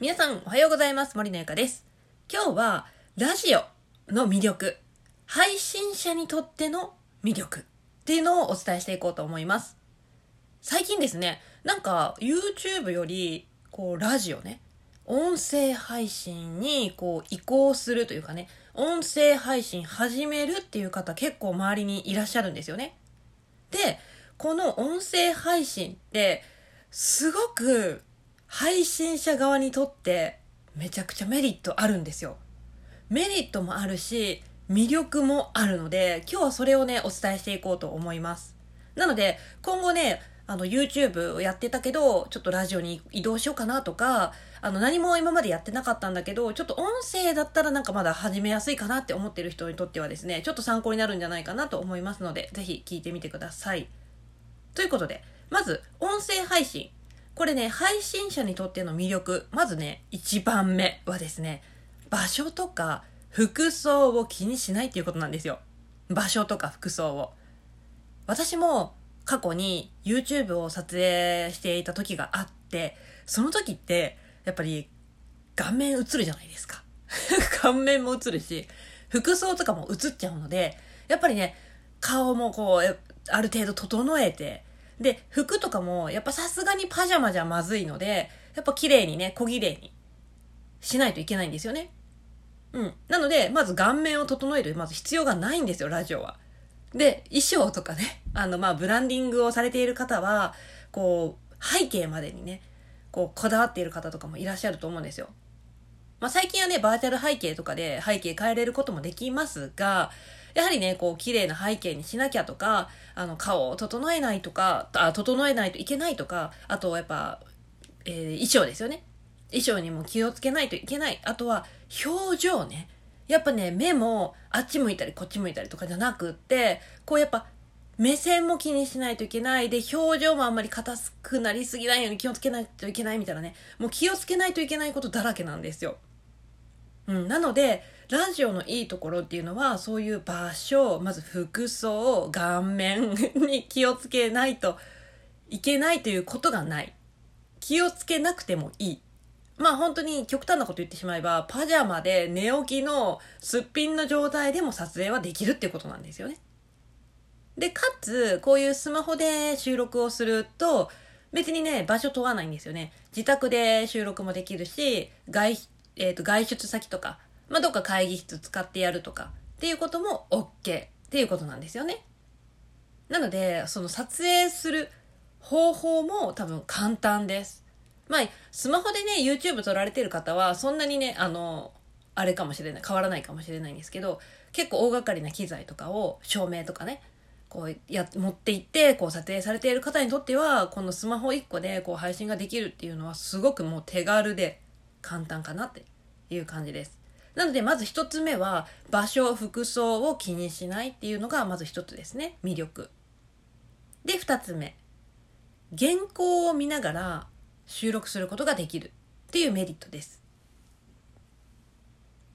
皆さんおはようございます。森のゆかです。今日はラジオの魅力、配信者にとっての魅力っていうのをお伝えしていこうと思います。最近ですね、なんか YouTube よりこうラジオね、音声配信にこう移行するというかね、音声配信始めるっていう方結構周りにいらっしゃるんですよね。で、この音声配信ってすごく配信者側にとってめちゃくちゃメリットあるんですよ。メリットもあるし、魅力もあるので、今日はそれをね、お伝えしていこうと思います。なので、今後ね、あの、YouTube をやってたけど、ちょっとラジオに移動しようかなとか、あの、何も今までやってなかったんだけど、ちょっと音声だったらなんかまだ始めやすいかなって思ってる人にとってはですね、ちょっと参考になるんじゃないかなと思いますので、ぜひ聞いてみてください。ということで、まず、音声配信。これね、配信者にとっての魅力。まずね、一番目はですね、場所とか服装を気にしないっていうことなんですよ。場所とか服装を。私も過去に YouTube を撮影していた時があって、その時って、やっぱり顔面映るじゃないですか。顔面も映るし、服装とかも映っちゃうので、やっぱりね、顔もこう、ある程度整えて、で、服とかも、やっぱさすがにパジャマじゃまずいので、やっぱ綺麗にね、小綺麗にしないといけないんですよね。うん。なので、まず顔面を整える、まず必要がないんですよ、ラジオは。で、衣装とかね、あの、まあ、ブランディングをされている方は、こう、背景までにね、こう、こだわっている方とかもいらっしゃると思うんですよ。まあ、最近はね、バーチャル背景とかで背景変えれることもできますが、やはりね、こう、綺麗な背景にしなきゃとか、あの、顔を整えないとか、あ、整えないといけないとか、あと、やっぱ、えー衣装ですよね。衣装にも気をつけないといけない。あとは、表情ね。やっぱね、目も、あっち向いたり、こっち向いたりとかじゃなくって、こうやっぱ、目線も気にしないといけない。で、表情もあんまり硬くなりすぎないように気をつけないといけないみたいなね。もう気をつけないといけないことだらけなんですよ。うん、なので、ラジオのいいところっていうのは、そういう場所、まず服装、顔面に気をつけないといけないということがない。気をつけなくてもいい。まあ本当に極端なこと言ってしまえば、パジャマで寝起きのすっぴんの状態でも撮影はできるっていうことなんですよね。で、かつ、こういうスマホで収録をすると、別にね、場所問わないんですよね。自宅で収録もできるし、外、えっ、と、外出先とか、まあ、どっか会議室使ってやるとか、っていうことも OK っていうことなんですよね。なので、その撮影する方法も多分簡単です。まあ、スマホでね、YouTube 撮られてる方は、そんなにね、あの、あれかもしれない、変わらないかもしれないんですけど、結構大掛かりな機材とかを、照明とかね、こうや持って行ってこう撮影されている方にとってはこのスマホ1個でこう配信ができるっていうのはすごくもう手軽で簡単かなっていう感じですなのでまず1つ目は場所服装を気にしないっていうのがまず1つですね。魅力。で2つ目。原稿を見ながら収録することができる。っていうメリットです。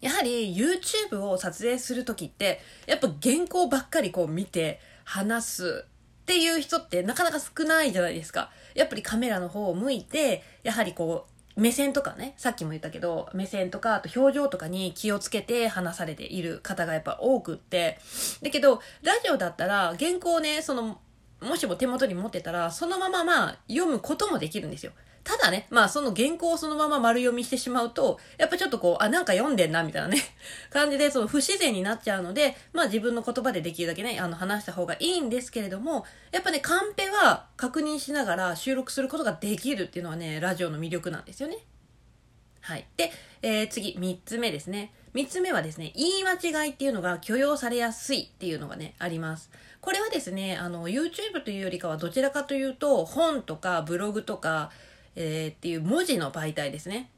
やはり YouTube を撮影する時ってやっぱ原稿ばっかりこう見て話す。っていう人ってなかなか少ないじゃないですか。やっぱりカメラの方を向いて、やはりこう、目線とかね、さっきも言ったけど、目線とか、あと表情とかに気をつけて話されている方がやっぱ多くって。だけど、ラジオだったら原稿をね、その、もしも手元に持ってたら、そのまままあ読むこともできるんですよ。ただね、まあその原稿をそのまま丸読みしてしまうと、やっぱちょっとこう、あ、なんか読んでんな、みたいなね、感じで、その不自然になっちゃうので、まあ自分の言葉でできるだけね、あの話した方がいいんですけれども、やっぱね、カンペは確認しながら収録することができるっていうのはね、ラジオの魅力なんですよね。はい。で、えー、次、三つ目ですね。三つ目はですね、言い間違いっていうのが許容されやすいっていうのがね、あります。これはですね、あの、YouTube というよりかはどちらかというと、本とかブログとか、えー、っていう文字の媒体ですね。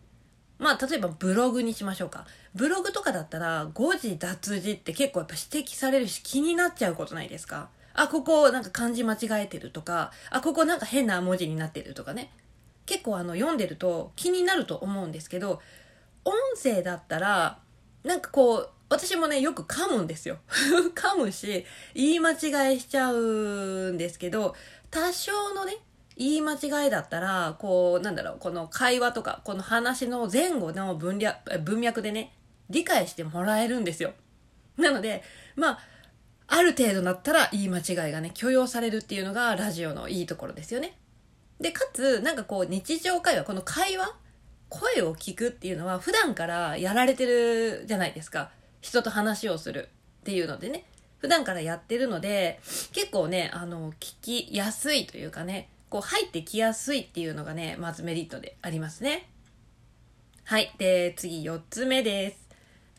まあ、例えばブログにしましょうか。ブログとかだったら、誤字脱字って結構やっぱ指摘されるし気になっちゃうことないですか？あ、ここなんか漢字間違えてるとか、あ、ここなんか変な文字になってるとかね。結構あの読んでると気になると思うんですけど、音声だったら、なんかこう、私もね、よく噛むんですよ。噛むし、言い間違いしちゃうんですけど、多少のね、言い間違いだったら、こう、なんだろう、この会話とか、この話の前後の文文脈でね、理解してもらえるんですよ。なので、まあ、ある程度だったら言い間違いがね、許容されるっていうのがラジオのいいところですよね。で、かつ、なんかこう、日常会話、この会話声を聞くっていうのは普段からやられてるじゃないですか。人と話をするっていうのでね。普段からやってるので、結構ね、あの、聞きやすいというかね、こう入ってきやすいっていうのがね、まずメリットでありますね。はい。で、次4つ目です。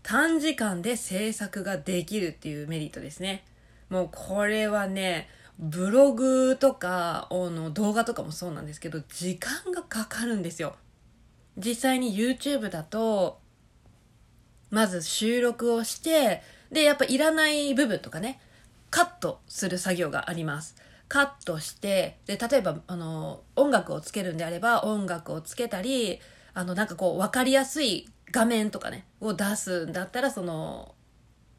短時間で制作ができるっていうメリットですね。もうこれはね、ブログとかの動画とかもそうなんですけど、時間がかかるんですよ。実際に YouTube だと、まず収録をして、で、やっぱいらない部分とかね、カットする作業があります。カットして、で、例えば、あの、音楽をつけるんであれば、音楽をつけたり、あの、なんかこう、わかりやすい画面とかね、を出すんだったら、その、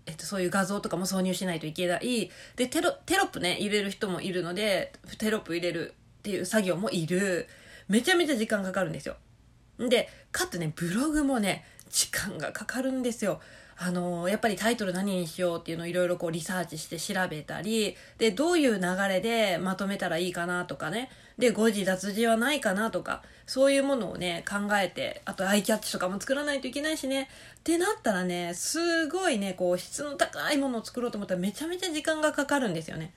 えっと、そういう画像とかも挿入しないといけない。で、テロ、テロップね、入れる人もいるので、テロップ入れるっていう作業もいる。めちゃめちゃ時間かかるんですよ。で、かつね、ブログもね、時間がかかるんですよ。あのやっぱりタイトル何にしようっていうのをいろいろこうリサーチして調べたり、で、どういう流れでまとめたらいいかなとかね、で、誤字脱字はないかなとか、そういうものをね、考えて、あとアイキャッチとかも作らないといけないしね、ってなったらね、すごいね、こう質の高いものを作ろうと思ったらめちゃめちゃ時間がかかるんですよね。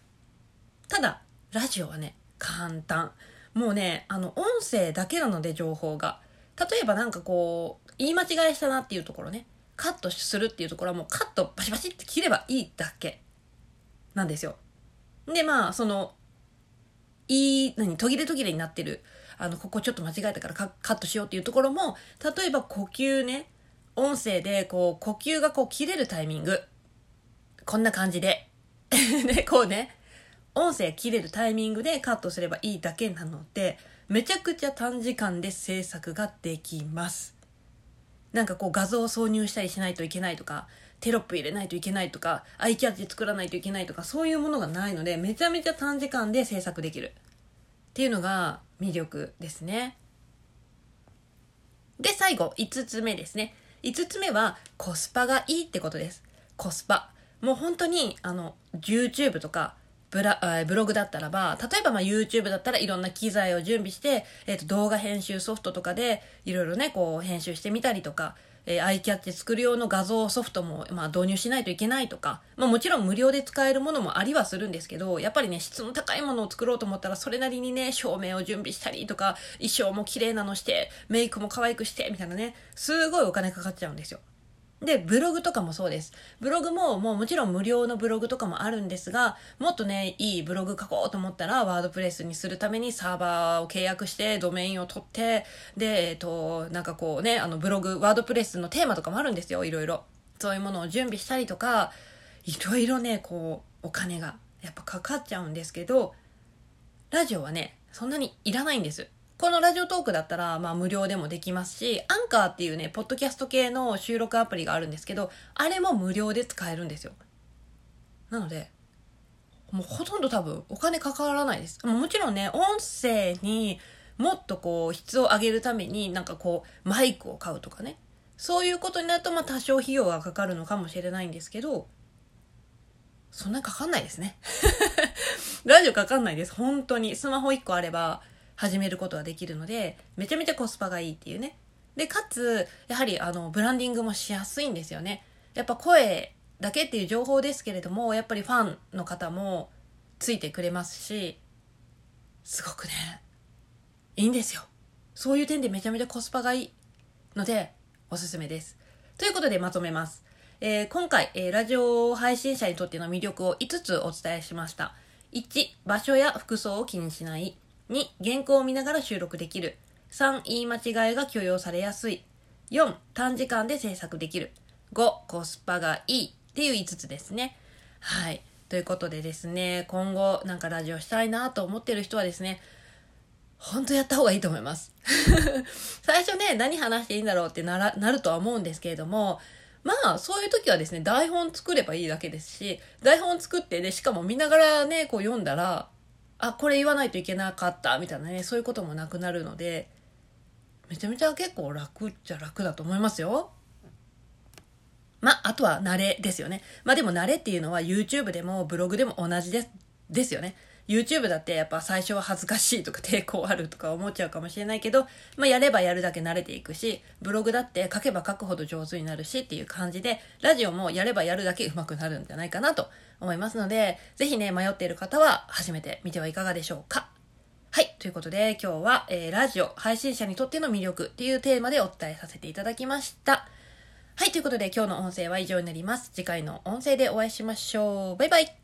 ただ、ラジオはね、簡単。もうね、あの、音声だけなので情報が。例えばなんかこう、言い間違いしたなっていうところね、カットするっていうところはもうカットバシバシって切ればいいだけなんですよ。で、まあ、その、いい、何、途切れ途切れになってる、あの、ここちょっと間違えたからカットしようっていうところも、例えば呼吸ね、音声でこう、呼吸がこう切れるタイミング、こんな感じで、で、こうね、音声切れるタイミングでカットすればいいだけなので、めちゃくちゃ短時間で制作ができます。なんかこう画像を挿入したりしないといけないとか、テロップ入れないといけないとか、アイキャッチ作らないといけないとか、そういうものがないので、めちゃめちゃ短時間で制作できる。っていうのが魅力ですね。で、最後、5つ目ですね。5つ目はコスパがいいってことです。コスパ。もう本当に、あの、YouTube とか、ブラブログだったらば、例えばま YouTube だったらいろんな機材を準備して、え、ー、と動画編集ソフトとかでいろいろね、こう編集してみたりとか、えー、アイキャッチ作る用の画像ソフトも、まあ、導入しないといけないとか、まあ、もちろん無料で使えるものもありはするんですけど、やっぱりね、質の高いものを作ろうと思ったら、それなりにね、照明を準備したりとか、衣装も綺麗なのして、メイクも可愛くして、みたいなね、すごいお金かかっちゃうんですよ。で、ブログとかもそうです。ブログももうもちろん無料のブログとかもあるんですが、もっとね、いいブログ書こうと思ったら、ワードプレスにするためにサーバーを契約して、ドメインを取って、で、えっと、なんかこうね、あのブログ、ワードプレスのテーマとかもあるんですよ、いろいろ。そういうものを準備したりとか、いろいろね、こう、お金がやっぱかかっちゃうんですけど、ラジオはね、そんなにいらないんです。このラジオトークだったら、まあ無料でもできますし、アンカーっていうね、ポッドキャスト系の収録アプリがあるんですけど、あれも無料で使えるんですよ。なので、もうほとんど多分お金かからないです。もちろんね、音声にもっとこう質を上げるためになんかこうマイクを買うとかね。そういうことになるとまあ多少費用がかかるのかもしれないんですけど、そんなかかんないですね。ラジオかかんないです。本当に。スマホ1個あれば、始めることができるので、めちゃめちゃコスパがいいっていうね。で、かつ、やはりあの、ブランディングもしやすいんですよね。やっぱ声だけっていう情報ですけれども、やっぱりファンの方もついてくれますし、すごくね、いいんですよ。そういう点でめちゃめちゃコスパがいいので、おすすめです。ということでまとめます。えー、今回、えー、ラジオ配信者にとっての魅力を5つお伝えしました。1、場所や服装を気にしない。2、原稿を見ながら収録できる。3、言い間違いが許容されやすい。4、短時間で制作できる。5、コスパがいいっていう5つですね。はい。ということでですね、今後なんかラジオしたいなと思ってる人はですね、本当やった方がいいと思います。最初ね、何話していいんだろうってなら、なるとは思うんですけれども、まあ、そういう時はですね、台本作ればいいだけですし、台本作って、で、しかも見ながらね、こう読んだら、あ、これ言わないといけなかったみたいなね、そういうこともなくなるので、めちゃめちゃ結構楽っちゃ楽だと思いますよ。まあ、あとは慣れですよね。まあでも慣れっていうのは YouTube でもブログでも同じです、ですよね。YouTube だってやっぱ最初は恥ずかしいとか抵抗あるとか思っちゃうかもしれないけど、まあやればやるだけ慣れていくし、ブログだって書けば書くほど上手になるしっていう感じで、ラジオもやればやるだけ上手くなるんじゃないかなと思いますので、ぜひね、迷っている方は初めて見てはいかがでしょうか。はい。ということで、今日は、えー、ラジオ、配信者にとっての魅力っていうテーマでお伝えさせていただきました。はい。ということで、今日の音声は以上になります。次回の音声でお会いしましょう。バイバイ。